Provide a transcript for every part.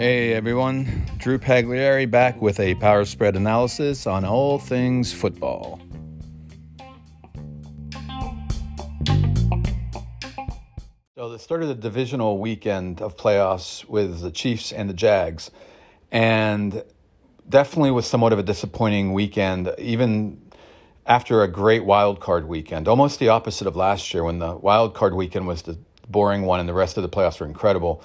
Hey everyone, Drew Pagliari back with a power spread analysis on all things football. So, the start of the divisional weekend of playoffs with the Chiefs and the Jags, and definitely was somewhat of a disappointing weekend, even after a great wild card weekend. Almost the opposite of last year when the wild card weekend was the boring one and the rest of the playoffs were incredible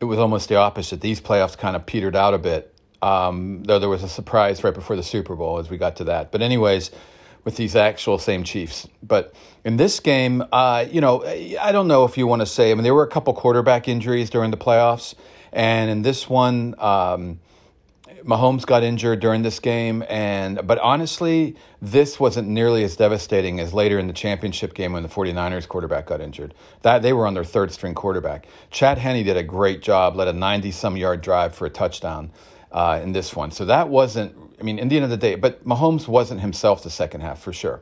it was almost the opposite. These playoffs kind of petered out a bit, um, though there was a surprise right before the Super Bowl as we got to that. But, anyways, with these actual same Chiefs. But in this game, uh, you know, I don't know if you want to say, I mean, there were a couple quarterback injuries during the playoffs. And in this one, um, Mahomes got injured during this game, and but honestly, this wasn't nearly as devastating as later in the championship game when the 49ers quarterback got injured. That they were on their third string quarterback. Chad Henne did a great job, led a 90 some yard drive for a touchdown uh, in this one. So that wasn't. I mean, in the end of the day, but Mahomes wasn't himself the second half for sure.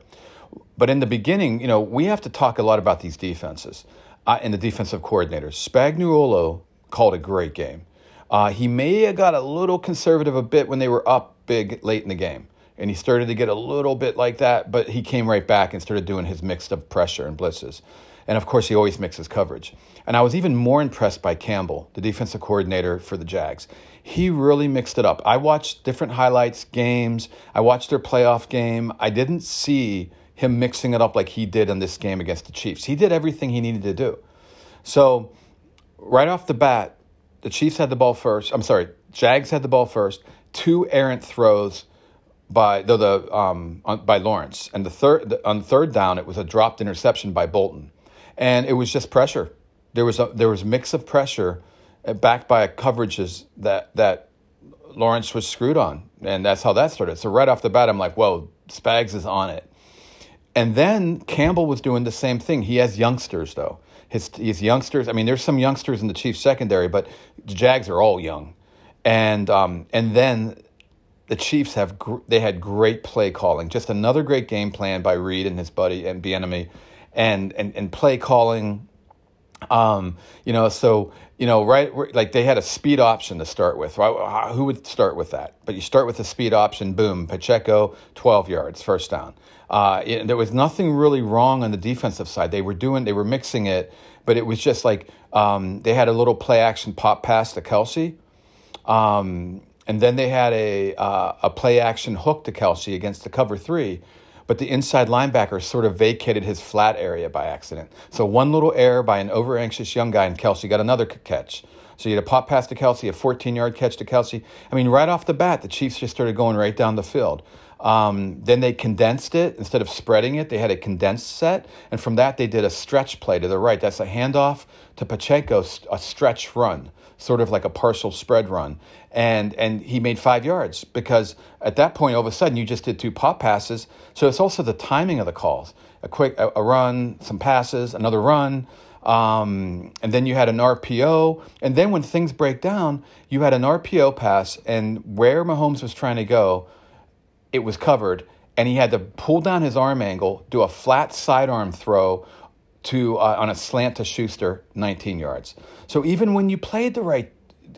But in the beginning, you know, we have to talk a lot about these defenses uh, and the defensive coordinators. Spagnuolo called a great game. Uh, he may have got a little conservative a bit when they were up big late in the game. And he started to get a little bit like that, but he came right back and started doing his mix of pressure and blitzes. And of course, he always mixes coverage. And I was even more impressed by Campbell, the defensive coordinator for the Jags. He really mixed it up. I watched different highlights, games. I watched their playoff game. I didn't see him mixing it up like he did in this game against the Chiefs. He did everything he needed to do. So, right off the bat, the Chiefs had the ball first. I'm sorry, Jags had the ball first. Two errant throws by the, the um, on, by Lawrence, and the third the, on third down it was a dropped interception by Bolton, and it was just pressure. There was a there was a mix of pressure, uh, backed by a coverages that that Lawrence was screwed on, and that's how that started. So right off the bat, I'm like, whoa, Spags is on it. And then Campbell was doing the same thing. He has youngsters though his, his youngsters. I mean, there's some youngsters in the Chiefs secondary, but Jags are all young, and um, and then the Chiefs have gr- they had great play calling. Just another great game plan by Reid and his buddy and Bieniemy, and and and play calling. Um, you know, so you know, right, like they had a speed option to start with. Who would start with that? But you start with the speed option. Boom, Pacheco, twelve yards, first down. Uh, there was nothing really wrong on the defensive side. They were doing, they were mixing it, but it was just like um, they had a little play action pop pass to Kelce, um, and then they had a uh, a play action hook to Kelce against the cover three, but the inside linebacker sort of vacated his flat area by accident. So one little error by an over anxious young guy, and Kelce got another catch. So you had a pop pass to Kelce, a 14 yard catch to Kelce. I mean, right off the bat, the Chiefs just started going right down the field. Um, then they condensed it instead of spreading it. They had a condensed set, and from that they did a stretch play to the right. That's a handoff to Pacheco, a stretch run, sort of like a partial spread run, and and he made five yards because at that point all of a sudden you just did two pop passes. So it's also the timing of the calls: a quick a, a run, some passes, another run. Um, and then you had an RPO. And then when things break down, you had an RPO pass, and where Mahomes was trying to go, it was covered, and he had to pull down his arm angle, do a flat sidearm throw to uh, on a slant to Schuster, 19 yards. So even when you played the right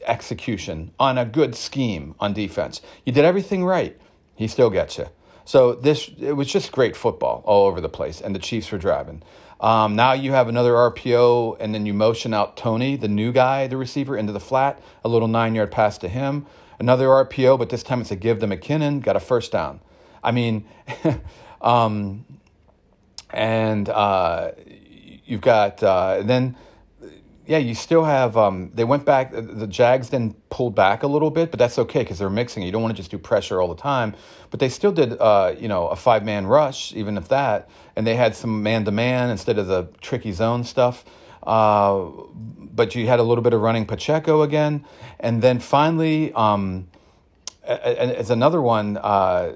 execution on a good scheme on defense, you did everything right, he still gets you. So this it was just great football all over the place, and the Chiefs were driving. Um, now you have another RPO, and then you motion out Toney, the new guy, the receiver, into the flat, a little nine yard pass to him. Another RPO, but this time it's a give to McKinnon, got a first down. I mean, um, and uh, you've got, uh, then, yeah, you still have, um, they went back, the Jags then pulled back a little bit, but that's okay because they're mixing. You don't want to just do pressure all the time. But they still did, uh, you know, a five man rush, even if that, and they had some man to man instead of the tricky zone stuff. Uh, but you had a little bit of running Pacheco again, and then finally, um, as another one, uh,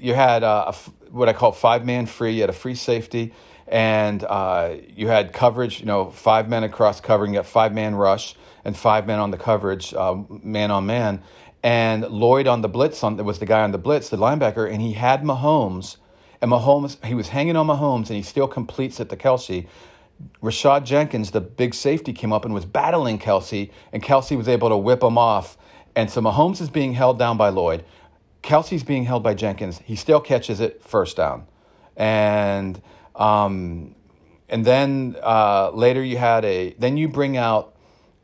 you had uh, what I call five man free. You had a free safety, and uh, you had coverage. You know, five men across covering. You got five man rush and five men on the coverage, uh, man on man. And Lloyd on the blitz on was the guy on the blitz, the linebacker, and he had Mahomes, and Mahomes he was hanging on Mahomes, and he still completes it to Kelce Rayshawn Jenkins, the big safety, came up and was battling Kelce, and Kelce was able to whip him off. And so Mahomes is being held down by Lloyd. Kelce's being held by Jenkins. He still catches it first down. And um, and then uh, later you had a then you bring out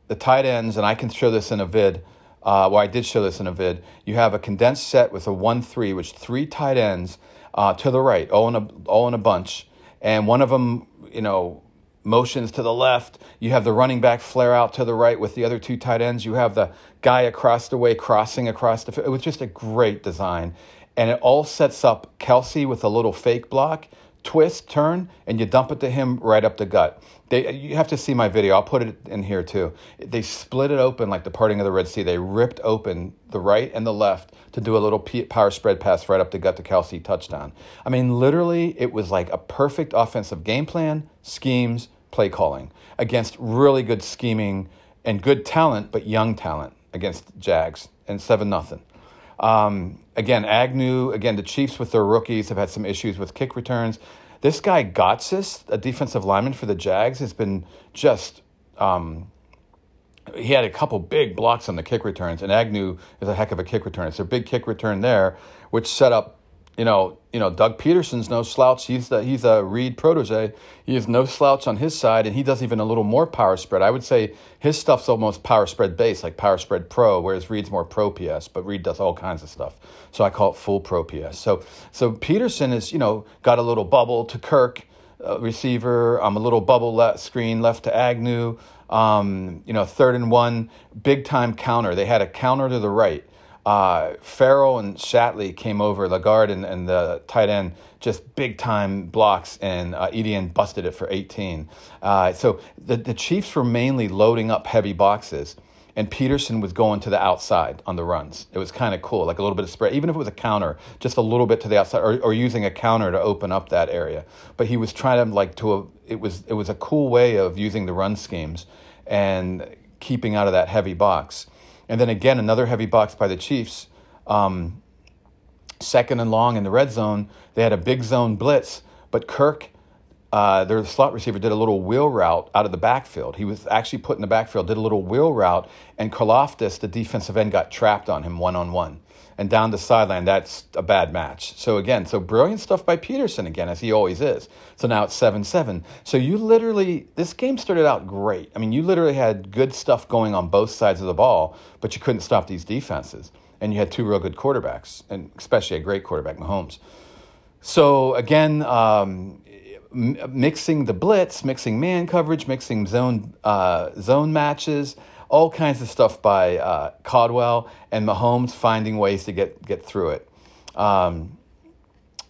the tight ends, and I can show this in a vid. Uh, well, I did show this in a vid. You have a condensed set with a one-three, which three tight ends uh, to the right, all in a all in a bunch, and one of them, you know, motions to the left. You have the running back flare out to the right with the other two tight ends. You have the guy across the way crossing across the. It was just a great design, and it all sets up Kelce with a little fake block twist, turn, and you dump it to him right up the gut. They, you have to see my video. I'll put it in here too. They split it open like the parting of the Red Sea. They ripped open the right and the left to do a little power spread pass right up the gut to Kelce touchdown. I mean, literally, it was like a perfect offensive game plan, schemes, play calling against really good scheming and good talent, but young talent against Jags and seven nothing. Um, again, Agnew, again, the Chiefs with their rookies have had some issues with kick returns. This guy, Gotsis, a defensive lineman for the Jags, has been just. Um, he had a couple big blocks on the kick returns, and Agnew is a heck of a kick returner. It's a big kick return there, which set up you know, you know, Doug Pederson's no slouch. He's the, he's a Reid protege. He is no slouch on his side, and he does even a little more power spread. I would say his stuff's almost power spread based, like power spread pro, whereas Reid's more pro PS. But Reid does all kinds of stuff, so I call it full pro PS. So so Pederson is you know got a little bubble to Kirk, uh, receiver. I'm um, a little bubble le- screen left to Agnew. Um, you know, third and one, big time counter. They had a counter to the right uh, Ferrell and Shatley came over, Lagarde and, and the tight end, just big time blocks, and uh, Etienne busted it for 18. Uh, so the, the Chiefs were mainly loading up heavy boxes, and Pederson was going to the outside on the runs. It was kind of cool, like a little bit of spread, even if it was a counter, just a little bit to the outside, or, or using a counter to open up that area. But he was trying to like to a, it was it was a cool way of using the run schemes and keeping out of that heavy box. And then again, another heavy box by the Chiefs. Um, second and long in the red zone. They had a big zone blitz, but Kirk, uh, their slot receiver, did a little wheel route out of the backfield. He was actually put in the backfield, did a little wheel route, and Karlaftis, the defensive end, got trapped on him one on one. And down the sideline, that's a bad match. So again, so brilliant stuff by Pederson again, as he always is. So now it's 7 7. So you literally, this game started out great. I mean, you literally had good stuff going on both sides of the ball, but you couldn't stop these defenses. And you had two real good quarterbacks, and especially a great quarterback, Mahomes. So again, um, mixing the blitz, mixing man coverage, mixing zone uh, zone matches all kinds of stuff by uh, Caldwell and Mahomes finding ways to get get through it. Um,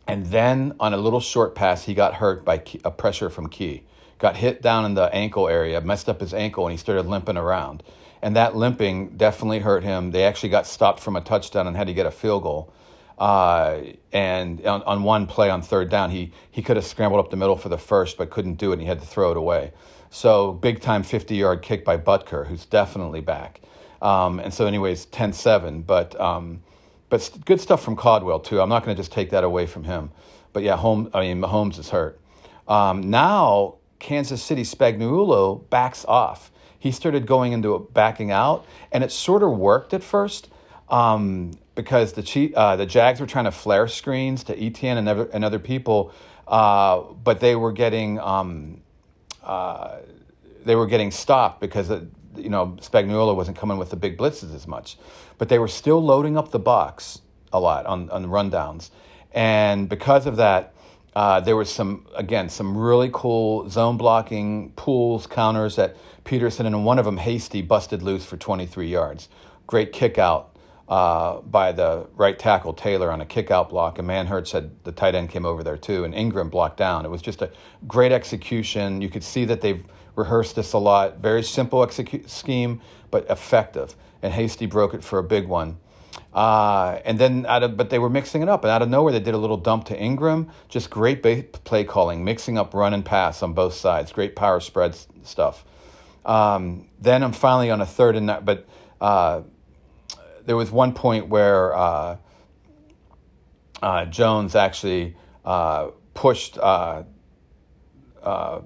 and then on a little short pass, he got hurt by a pressure from Key. Got hit down in the ankle area, messed up his ankle, and he started limping around. And that limping definitely hurt him. They actually got stopped from a touchdown and had to get a field goal. Uh, and on, on, one play on third down, he he could have scrambled up the middle for the first, but couldn't do it. and He had to throw it away. So big time 50 yard kick by Butker, who's definitely back. Um, and so, anyways, 10 7. But, um, but good stuff from Caldwell, too. I'm not going to just take that away from him. But yeah, home, I mean, Mahomes is hurt. Um, now, Kansas City Spagnuolo backs off. He started going into a backing out, and it sort of worked at first um, because the uh, the Jags were trying to flare screens to Etienne and other, and other people, uh, but they were getting um, uh, they were getting stopped because uh, you know Spagnuolo wasn't coming with the big blitzes as much, but they were still loading up the box a lot on on rundowns, and because of that, uh, there was some again some really cool zone blocking pools counters that Pederson and one of them Hasty busted loose for 23 yards. Great kick out uh, by the right tackle Taylor on a kickout block, and Manhertz said the tight end came over there too, and Engram blocked down. It was just a great execution. You could see that they've rehearsed this a lot. Very simple execu- scheme, but effective. And Hasty broke it for a big one. Uh, and then out of, but they were mixing it up, and out of nowhere they did a little dump to Engram. Just great play calling, mixing up run and pass on both sides. Great power spread stuff. Um, then I'm finally on a third and that, but. Uh, there was one point where uh, uh, Jones actually uh, pushed uh, uh,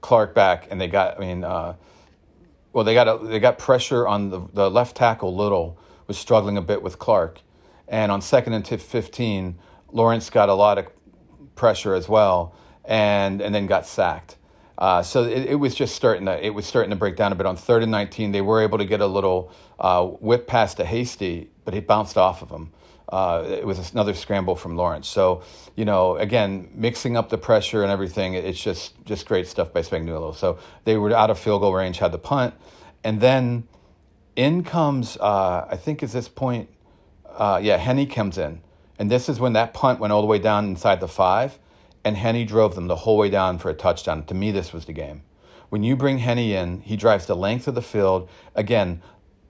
Clark back, and they got. I mean, well, they got a, they got pressure on the the left tackle. Little was struggling a bit with Clark, and on second and fifteen, Lawrence got a lot of pressure as well, and and then got sacked. Uh, so it, it, was just starting to it was starting to break down a bit. On third and nineteen, they were able to get a little uh, whip past to Hasty, but he bounced off of him. Uh, it was another scramble from Lawrence. So you know, again, mixing up the pressure and everything, it's just just great stuff by Spagnuolo. So they were out of field goal range, had the punt, and then in comes uh, I think at this point, uh, yeah, Henne comes in, and this is when that punt went all the way down inside the five and Henne drove them the whole way down for a touchdown. To me, this was the game. When you bring Henne in, he drives the length of the field. Again,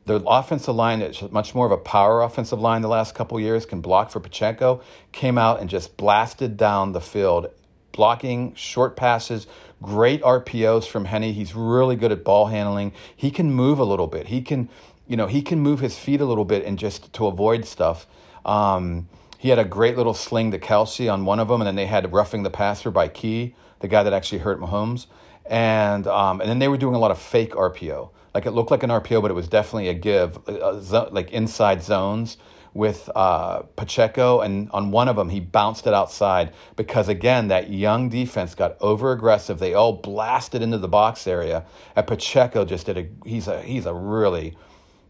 the offensive line is much more of a power offensive line the last couple years, can block for Pacheco, came out and just blasted down the field, blocking short passes, great RPOs from Henne. He's really good at ball handling. He can move a little bit. He can, you know, he can move his feet a little bit and just to avoid stuff. Um, he had a great little sling to Kelce on one of them, and then they had roughing the passer by Key, the guy that actually hurt Mahomes. And, um, and then they were doing a lot of fake RPO. Like it looked like an RPO, but it was definitely a give, like inside zones with uh, Pacheco, and on one of them he bounced it outside because again that young defense got over aggressive. They all blasted into the box area, and Pacheco just did a. He's a he's a really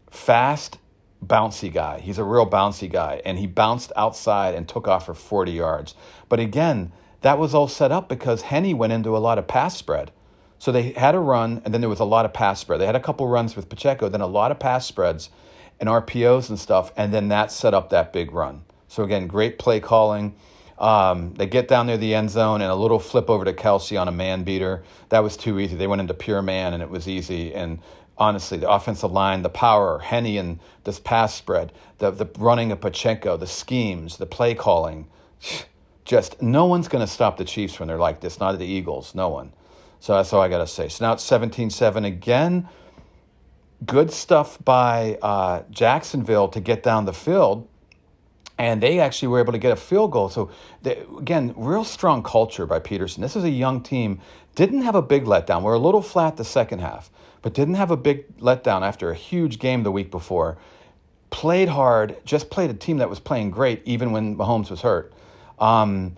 fast bouncy guy. He's a real bouncy guy. And he bounced outside and took off for 40 yards. But again, that was all set up because Henne went into a lot of pass spread. So they had a run, and then there was a lot of pass spread. They had a couple runs with Pacheco, then a lot of pass spreads and RPOs and stuff, and then that set up that big run. So again, great play calling. Um, they get down near the end zone and a little flip over to Kelce on a man beater. That was too easy. They went into pure man and it was easy. And honestly, the offensive line, the power, Henne and this pass spread, the, the running of Pacheco, the schemes, the play calling. Just no one's going to stop the Chiefs when they're like this, not the Eagles, no one. So that's all I got to say. So now it's 17 7 again. Good stuff by uh, Jacksonville to get down the field. And they actually were able to get a field goal. So, they, again, real strong culture by Pederson. This is a young team. Didn't have a big letdown. We're a little flat the second half but didn't have a big letdown after a huge game the week before. Played hard, just played a team that was playing great even when Mahomes was hurt. Um,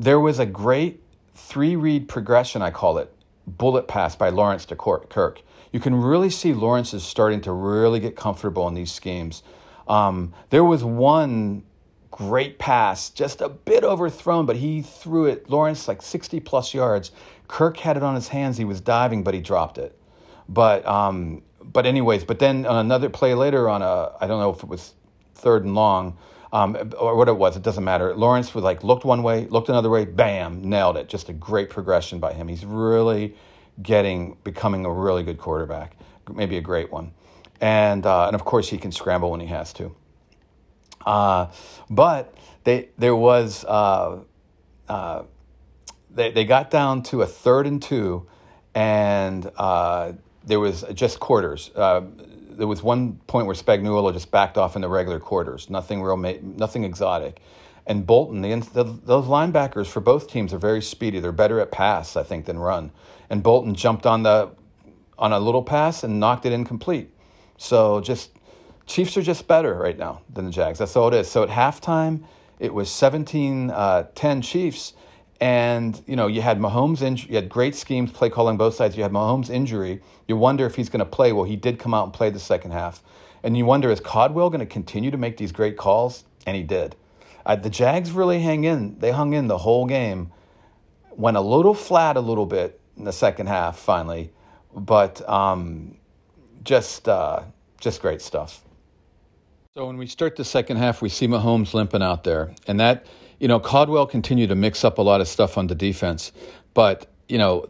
there was a great three read progression, I call it, bullet pass by Lawrence to Kirk. You can really see Lawrence is starting to really get comfortable in these schemes. Um, there was one great pass, just a bit overthrown, but he threw it, Lawrence, like 60 plus yards. Kirk had it on his hands. He was diving, but he dropped it. But um, but anyways, but then on another play later on a I don't know if it was third and long. Um, or what it was, it doesn't matter. Lawrence was like looked one way, looked another way, bam, nailed it. Just a great progression by him. He's really getting becoming a really good quarterback, maybe a great one, and uh, and of course he can scramble when he has to. Uh, but they there was uh, uh they they got down to a third and two, and uh, there was just quarters. Uh, there was one point where Spagnuolo just backed off in the regular quarters. Nothing real, nothing exotic. And Bolton, the, the, those linebackers for both teams are very speedy. They're better at pass, I think, than run. And Bolton jumped on the on a little pass and knocked it incomplete. So just Chiefs are just better right now than the Jags. That's all it is. So at halftime, it was 17 uh, 10 Chiefs. And you know, you had Mahomes injury. You had great schemes, play calling both sides. You had Mahomes injury. You wonder if he's going to play. Well, he did come out and play the second half, and you wonder is Caldwell going to continue to make these great calls? And he did. Uh, the Jags really hang in. They hung in the whole game. Went a little flat a little bit in the second half, finally, but um, just uh, just great stuff. So when we start the second half, we see Mahomes limping out there, and that you know, Caldwell continued to mix up a lot of stuff on the defense, but you know,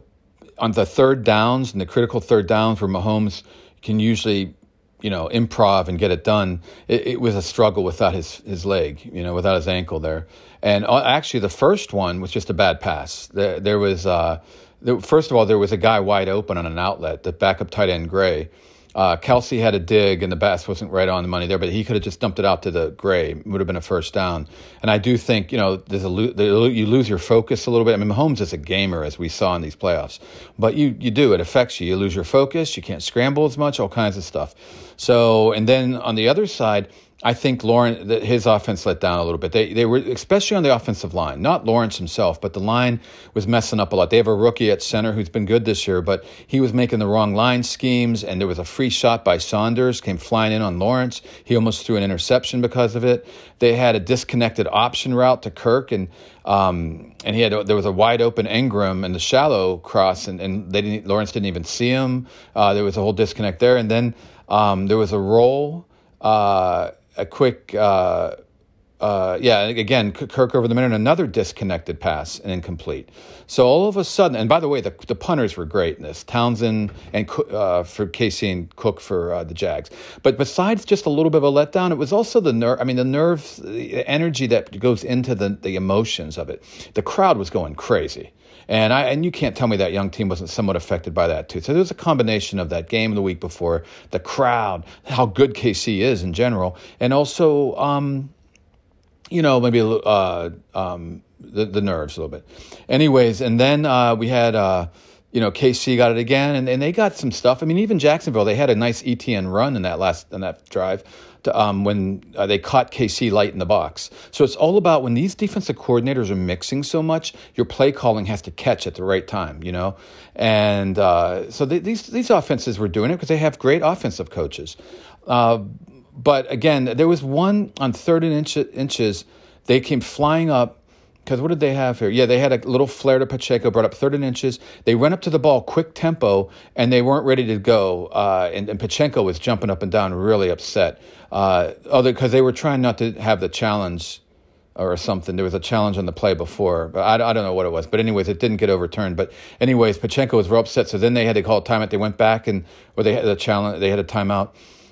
on the third downs and the critical third downs where Mahomes can usually, you know, improv and get it done, it, it was a struggle without his his leg, you know, without his ankle there. And uh, actually, the first one was just a bad pass. There, there was, uh, there, first of all, there was a guy wide open on an outlet, the backup tight end Gray, Uh, Kelce had a dig, and the bass wasn't right on the money there, but he could have just dumped it out to the gray. Would have been a first down. And I do think you know there's a you lose your focus a little bit. I mean, Mahomes is a gamer, as we saw in these playoffs, but you you do it affects you. You lose your focus. You can't scramble as much. All kinds of stuff. So, and then on the other side I think Lawrence, his offense let down a little bit. They, they were, especially on the offensive line, not Lawrence himself, but the line was messing up a lot. They have a rookie at center who's been good this year, but he was making the wrong line schemes, and there was a free shot by Saunders, came flying in on Lawrence. He almost threw an interception because of it. They had a disconnected option route to Kirk, and um, and he had there was a wide open Engram in the shallow cross, and, and they didn't, Lawrence didn't even see him. Uh, there was a whole disconnect there, and then um, there was a roll. Uh, a quick, uh, uh, yeah, again, Kirk over the middle, another disconnected pass and incomplete. So all of a sudden, and by the way, the, the punters were great in this Townsend and uh, for Casey and Cooke for uh, the Jags. But besides just a little bit of a letdown, it was also the nerve. I mean, the nerve, the energy that goes into the, the emotions of it. The crowd was going crazy. And I and you can't tell me that young team wasn't somewhat affected by that too. So there's a combination of that game the week before, the crowd, how good KC is in general, and also, um, you know, maybe uh, um, the the nerves a little bit. Anyways, and then uh, we had. Uh, you know, KC got it again, and, and they got some stuff. I mean, even Jacksonville, they had a nice Etienne run in that last in that drive to, um, when uh, they caught KC light in the box. So it's all about when these defensive coordinators are mixing so much, your play calling has to catch at the right time, you know. And uh, so they, these these offenses were doing it because they have great offensive coaches. Uh, but again, there was one on third and inch, inches. They came flying up because what did they have here? Yeah, they had a little flare to Pacheco, brought up third and inches. They went up to the ball quick tempo, and they weren't ready to go. Uh, and, and, Pacheco was jumping up and down, really upset. Uh, other because they were trying not to have the challenge or something. There was a challenge on the play before, but I, I don't know what it was. But anyways, it didn't get overturned. But anyways, Pacheco was real upset. So then they had to call a timeout. They went back and or they had a challenge. They had a timeout,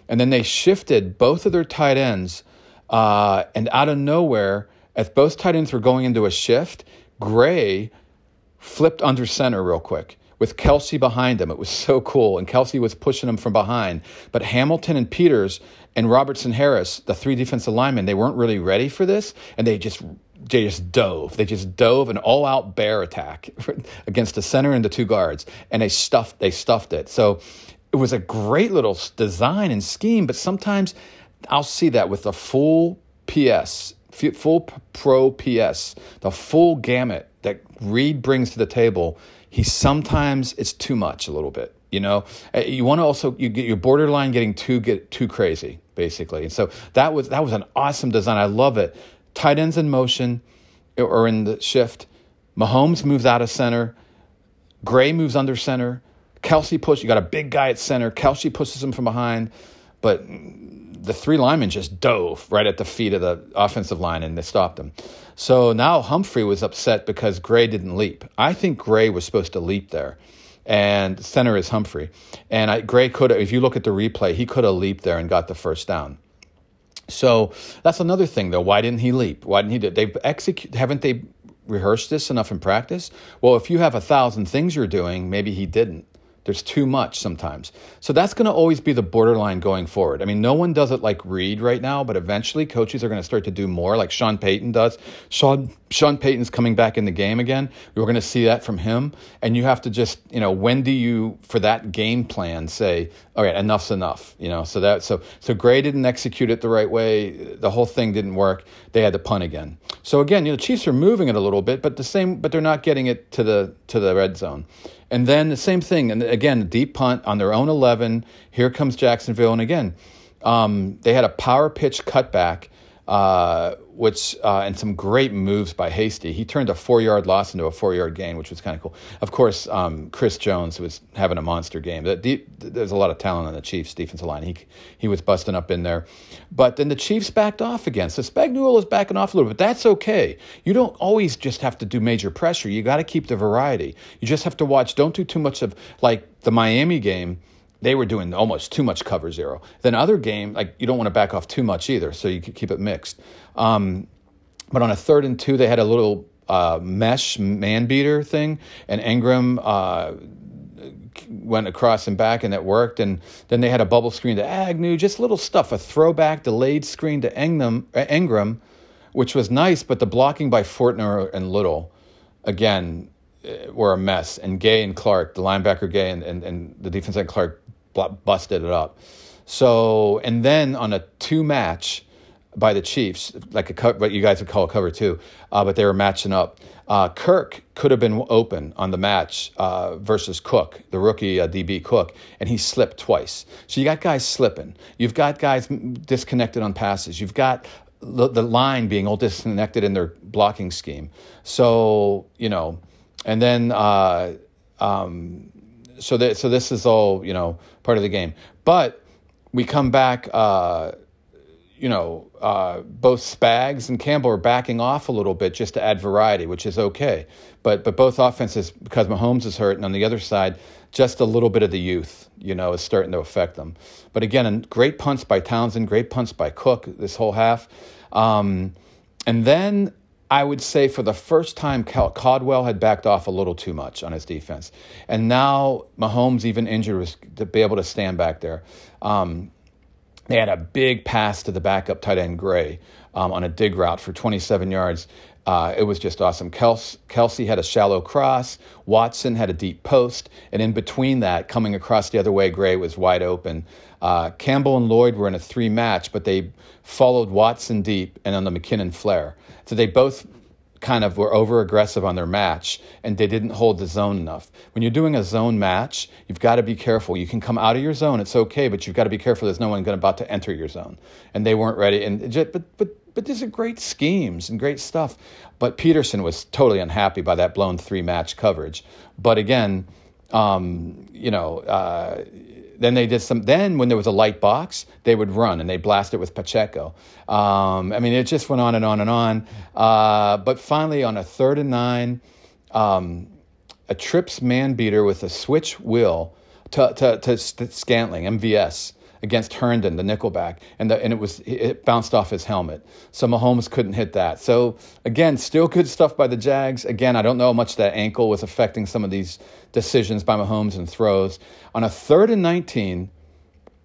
and then they shifted both of their tight ends, uh, and out of nowhere as both tight ends were going into a shift, Gray flipped under center real quick with Kelce behind him. It was so cool. And Kelce was pushing him from behind. But Hamilton and Peters and Robertson Harris, the three defensive linemen, they weren't really ready for this. And they just they just dove. They just dove an all-out bear attack against the center and the two guards, and they stuffed. They stuffed it. So it was a great little design and scheme. But sometimes I'll see that with a full PS full pro PS, the full gamut that Reid brings to the table, he sometimes it's too much a little bit. You know, uh, you want to also you get your borderline getting too get too crazy basically. And so that was that was an awesome design. I love it. Tight ends in motion or in the shift. Mahomes moves out of center. Gray moves under center. Kelce push. You got a big guy at center. Kelce pushes him from behind, but the three linemen just dove right at the feet of the offensive line and they stopped him. So now Humphrey was upset because Gray didn't leap. I think Gray was supposed to leap there. And center is Humphrey. And I, Gray could have, if you look at the replay, he could have leaped there and got the first down. So that's another thing, though. Why didn't he leap? Why didn't he do? They've execute. Haven't they rehearsed this enough in practice? Well, if you have a thousand things you're doing, maybe he didn't. There's too much sometimes. So that's going to always be the borderline going forward. I mean, no one does it like Reid right now, but eventually coaches are going to start to do more like Sean Payton does. Sean Sean Payton's coming back in the game again. We're going to see that from him. And you have to just, you know, when do you for that game plan say, all right, enough's enough, you know? So that so so Gray didn't execute it the right way. The whole thing didn't work. They had to punt again. So again, you know, the Chiefs are moving it a little bit, but the same but they're not getting it to the to the red zone. And then the same thing, and again, deep punt on their own 11. Here comes Jacksonville, and again, um, they had a power pitch cutback uh, which uh, and some great moves by Hasty. He turned a four yard loss into a four yard gain, which was kind of cool. Of course, um, Chris Jones was having a monster game. there's a lot of talent on the Chiefs' defensive line. He he was busting up in there, but then the Chiefs backed off again. So Spagnuolo is backing off a little, but that's okay. You don't always just have to do major pressure. You got to keep the variety. You just have to watch. Don't do too much of like the Miami game they were doing almost too much cover zero. Then other game, like you don't want to back off too much either, so you could keep it mixed. Um, but on a third and two, they had a little uh, mesh man beater thing, and Engram uh, went across and back, and it worked. And then they had a bubble screen to Agnew, just little stuff, a throwback, delayed screen to Engram, uh, Engram which was nice, but the blocking by Fortner and Little, again, uh, were a mess. And Gay and Clark, the linebacker Gay and, and, and the defense end Clark busted it up. So, and then on a two match by the Chiefs, like a co- what you guys would call a cover two, uh, but they were matching up. Uh, Kirk could have been open on the match uh, versus Cook, the rookie uh, DB Cook, and he slipped twice. So you got guys slipping. You've got guys disconnected on passes. You've got the, the line being all disconnected in their blocking scheme. So you know, and then uh, um, so that so this is all you know part of the game. But we come back. Uh, you know, uh, both Spags and Campbell are backing off a little bit just to add variety, which is okay. But but both offenses, because Mahomes is hurt, and on the other side, just a little bit of the youth, you know, is starting to affect them. But again, great punts by Townsend, great punts by Cooke this whole half. Um, and then I would say for the first time, Caldwell had backed off a little too much on his defense. And now Mahomes, even injured, was to be able to stand back there. Um, they had a big pass to the backup tight end Gray um, on a dig route for 27 yards. Uh, it was just awesome. Kelsey, Kelce had a shallow cross. Watson had a deep post. And in between that, coming across the other way, Gray was wide open. Uh, Campbell and Lloyd were in a three match, but they followed Watson deep and on the McKinnon flare. So they both kind of were over aggressive on their match and they didn't hold the zone enough. When you're doing a zone match, you've got to be careful. You can come out of your zone, it's okay, but you've got to be careful there's no one about to enter your zone. And they weren't ready. And but but but these are great schemes and great stuff. But Pederson was totally unhappy by that blown three match coverage. But again, um, you know, uh, then they did some. Then when there was a light box, they would run and they blast it with Pacheco. Um, I mean, it just went on and on and on. Uh, but finally, on a third and nine, um, a trips man beater with a switch will to, to, to Scantling MVS against Herndon, the nickelback, and the, and it was it bounced off his helmet. So Mahomes couldn't hit that. So again, still good stuff by the Jags. Again, I don't know how much that ankle was affecting some of these decisions by Mahomes and throws. On a third and nineteen,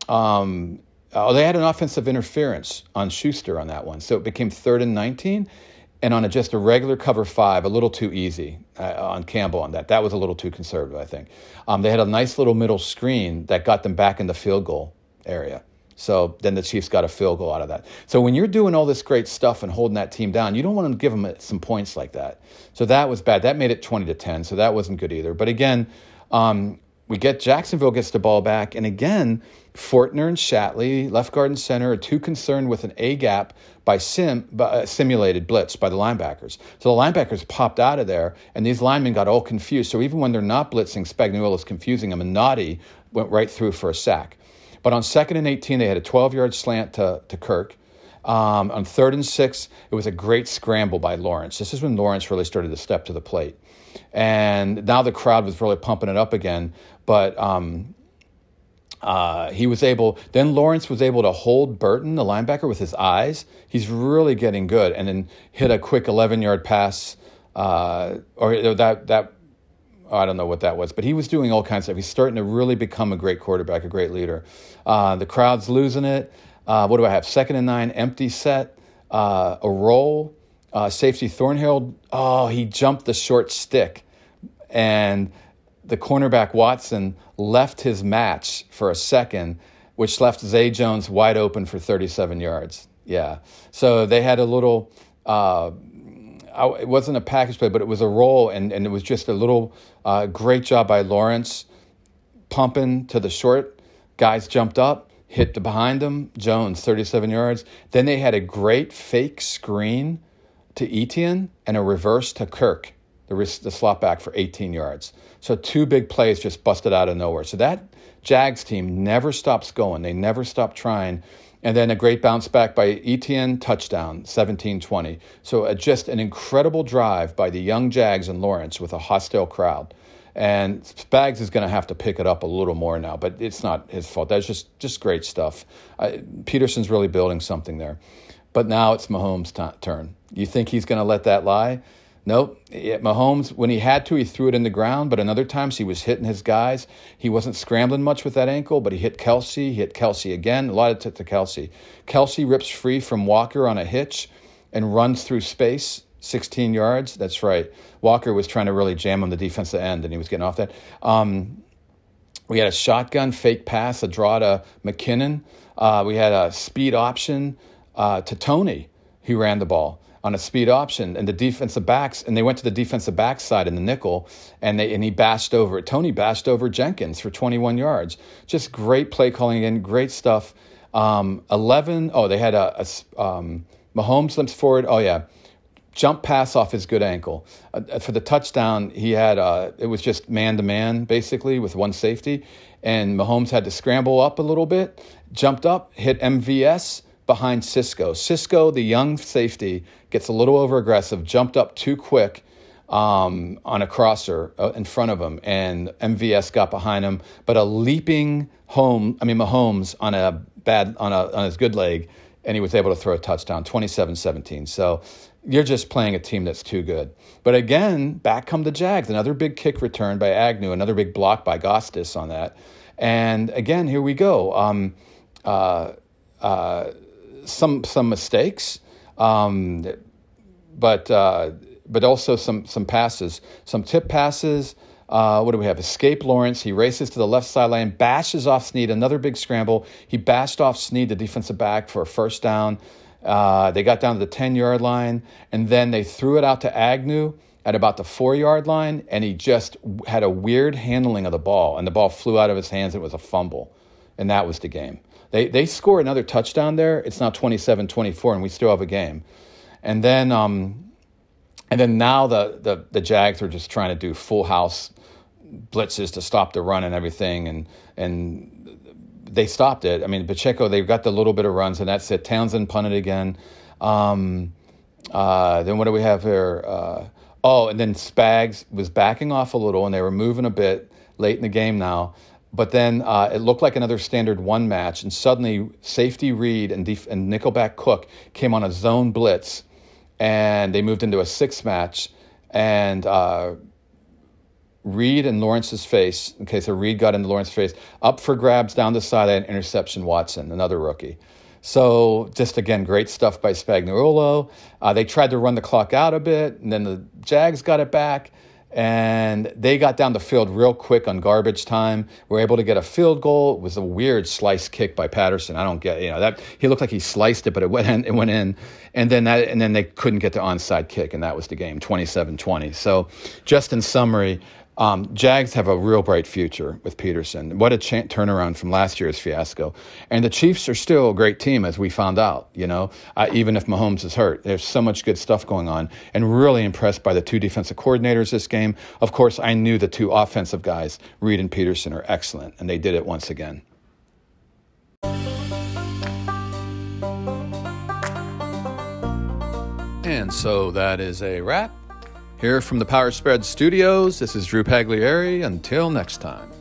um, oh, they had an offensive interference on Schuster on that one, so it became third and nineteen. And on a, just a regular cover five, a little too easy uh, on Campbell on that. That was a little too conservative, I think. Um, they had a nice little middle screen that got them back in the field goal area. So then the Chiefs got a field goal out of that. So when you're doing all this great stuff and holding that team down, you don't want to give them some points like that. So that was bad. That made it 20 to 10. So that wasn't good either. But again, um, we get Jacksonville gets the ball back, and again, Fortner and Shatley, left guard and center, are too concerned with an A gap by sim uh, simulated blitz by the linebackers. So the linebackers popped out of there, and these linemen got all confused. So even when they're not blitzing, Spagnuolo is confusing them, and Nnadi went right through for a sack. But on second and 18, they had a 12 yard slant to, to Kirk. Um, on third and six, it was a great scramble by Lawrence. This is when Lawrence really started to step to the plate. And now the crowd was really pumping it up again. But um, uh, he was able, then Lawrence was able to hold Burton, the linebacker, with his eyes. He's really getting good. And then hit a quick 11 yard pass. Uh, or that, that I don't know what that was, but he was doing all kinds of stuff. He's starting to really become a great quarterback, a great leader. Uh, the crowd's losing it. Uh, what do I have? Second and nine, empty set, uh, a roll. Uh, safety Thornhill, oh, he jumped the short stick. And the cornerback Watson left his match for a second, which left Zay Jones wide open for 37 yards. Yeah. So they had a little uh, I, it wasn't a package play, but it was a roll, and, and it was just a little uh, great job by Lawrence pumping to the short. Guys jumped up, hit the behind them. Jones, 37 yards. Then they had a great fake screen to Etienne and a reverse to Kirk, the, the slot back for 18 yards. So two big plays just busted out of nowhere. So that Jags team never stops going. They never stop trying. And then a great bounce back by Etienne, touchdown, 17 20. So uh, just an incredible drive by the young Jags and Lawrence with a hostile crowd. And Spags is going to have to pick it up a little more now, but it's not his fault. That's just, just great stuff. I, Pederson's really building something there. But now it's Mahomes' t- turn. You think he's going to let that lie? Nope. Mahomes, when he had to, he threw it in the ground, but another times he was hitting his guys. He wasn't scrambling much with that ankle, but he hit Kelce, He hit Kelce again. A lot of it to Kelce. Kelce rips free from Walker on a hitch and runs through space 16 yards. That's right. Walker was trying to really jam him the defensive end, and he was getting off that. Um, we had a shotgun fake pass, a draw to McKinnon. Uh, we had a speed option uh, to Toney, who ran the ball on a speed option, and the defensive backs, and they went to the defensive back side in the nickel, and they and he bashed over Toney bashed over Jenkins for 21 yards. Just great play calling again, great stuff. Um, 11. Oh, they had a, a um, Mahomes limps forward. Oh yeah, jump pass off his good ankle. Uh, for the touchdown, he had uh, it was just man to man basically with one safety, and Mahomes had to scramble up a little bit, jumped up, hit MVS behind Cisco. Cisco, the young safety, gets a little over aggressive, jumped up too quick. Um, on a crosser uh, in front of him, and MVS got behind him. But a leaping home, I mean Mahomes on a bad on a on his good leg, and he was able to throw a touchdown, 27-17. So you're just playing a team that's too good. But again, back come the Jags. Another big kick return by Agnew, another big block by Gotsis on that. And again, here we go. Um, uh, uh, some some mistakes, um, but uh, but also some some passes, some tip passes. Uh, what do we have? Escape Lawrence. He races to the left sideline, bashes off Sneed. Another big scramble. He bashed off Sneed, the defensive back, for a first down. Uh, they got down to the 10 yard line, and then they threw it out to Agnew at about the four yard line, and he just had a weird handling of the ball, and the ball flew out of his hands. It was a fumble, and that was the game. They, they score another touchdown there. It's now 27 24, and we still have a game. And then, um, and then now the, the, the Jags are just trying to do full house blitzes to stop the run and everything. And, and they stopped it. I mean, Pacheco, they've got the little bit of runs, and that's it. Townsend punted again. Um, uh, then what do we have here? Uh, oh, and then Spags was backing off a little, and they were moving a bit late in the game now. But then uh, it looked like another standard one match, and suddenly safety Reid and, def- and Nickelback Cook came on a zone blitz, and they moved into a six match. And uh, Reid and Lawrence's face. Okay, so Reid got into Lawrence's face. Up for grabs down the side sideline, interception Watson, another rookie. So just again, great stuff by Spagnuolo. Uh, they tried to run the clock out a bit, and then the Jags got it back, and they got down the field real quick on garbage time. Were able to get a field goal. It was a weird slice kick by Patterson. I don't get you know that he looked like he sliced it, but it went in, it went in, and then that and then they couldn't get the onside kick, and that was the game, 27-20. So just in summary. Um, Jags have a real bright future with Pederson. What a ch- turnaround from last year's fiasco. And the Chiefs are still a great team, as we found out. You know, uh, even if Mahomes is hurt, there's so much good stuff going on. And really impressed by the two defensive coordinators this game. Of course, I knew the two offensive guys, Reid and Pederson, are excellent, and they did it once again. And so that is a wrap. Here from the Power Spread Studios, this is Drew Pagliari. Until next time.